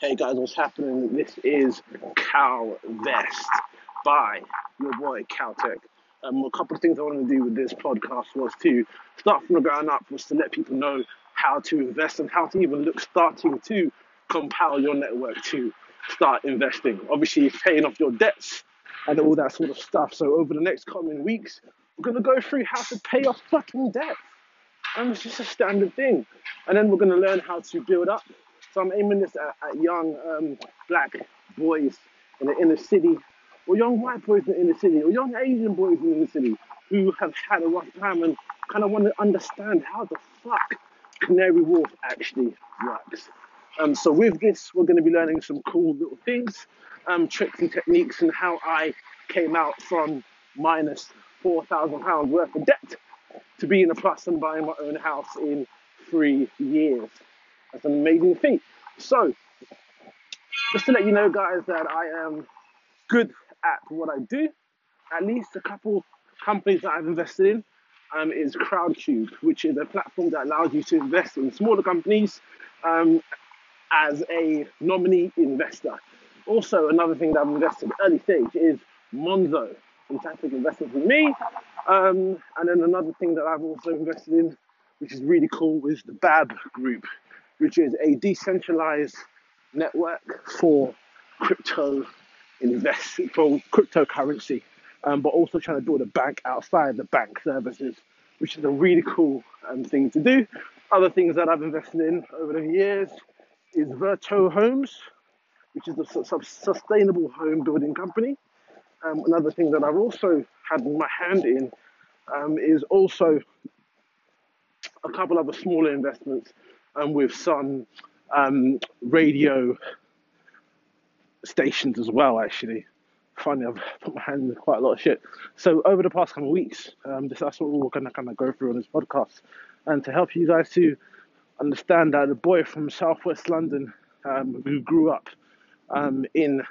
Hey guys, what's happening? This is Kal Vest by your boy Caltech. Um, a couple of things I wanted to do with this podcast was to start from the ground up, was to let people know how to invest and how to even look starting to compile your network to start investing. Obviously, paying off your debts and all that sort of stuff. So over the next coming weeks, we're gonna go through how to pay off fucking debt. And it's just a standard thing. And then we're gonna learn how to build up. So I'm aiming this at, at young um, black boys in the inner city, or young white boys in the inner city, or young Asian boys in the inner city who have had a rough time and kind of want to understand how the fuck Canary Wharf actually works. Um, so with this, we're going to be learning some cool little things, um, tricks and techniques, and how I came out from minus four thousand pounds worth of debt to being a plus and buying my own house in three years. That's an amazing feat. So, just to let you know, guys, that I am good at what I do. At least a couple companies that I've invested in um, is Crowdcube, which is a platform that allows you to invest in smaller companies um, as a nominee investor. Also, another thing that I've invested in early stage is Monzo, fantastic investment for me. Um, and then another thing that I've also invested in, which is really cool, is the BABB Group, which is a decentralized network for crypto invest for cryptocurrency, um, but also trying to build a bank outside the bank services, which is a really cool um, thing to do. Other things that I've invested in over the years is Verto Homes, which is a su- sustainable home building company. Um, another thing that I've also had my hand in um, is also a couple other smaller investments um, with some um, radio stations as well, actually. Funny, I've put my hand in quite a lot of shit. So over the past couple of weeks, um, this, that's what we're going to kind of go through on this podcast, and to help you guys to understand that the boy from Southwest London um, who grew up um, in,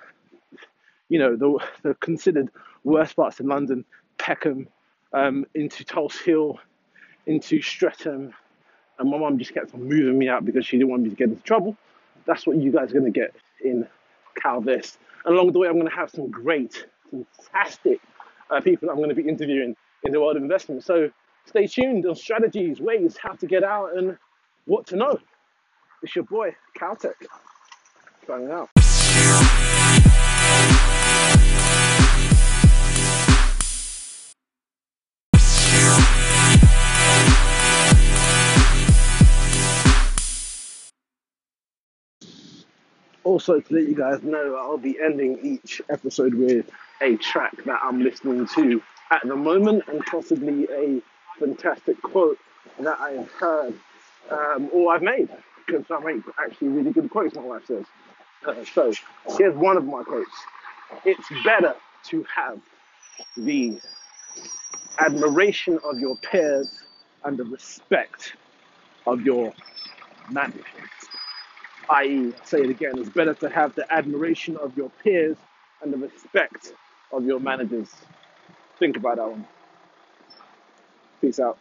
you know, the the considered worst parts of London, Peckham, um, into Tulse Hill, into Streatham, and my mum just kept on moving me out because she didn't want me to get into trouble. That's what you guys are going to get in Kal Vest. And along the way, I'm going to have some great, fantastic uh, people I'm going to be interviewing in the world of investment. So stay tuned on strategies, ways, how to get out, and what to know. It's your boy, Caltech, signing out. Also, to let you guys know, I'll be ending each episode with a track that I'm listening to at the moment and possibly a fantastic quote that I have heard um, or I've made because I make actually really good quotes, my wife says. Uh, so, here's one of my quotes It's better to have the admiration of your peers and the respect of your management i.e., say it again, it's better to have the admiration of your peers and the respect of your managers. Think about that one. Peace out.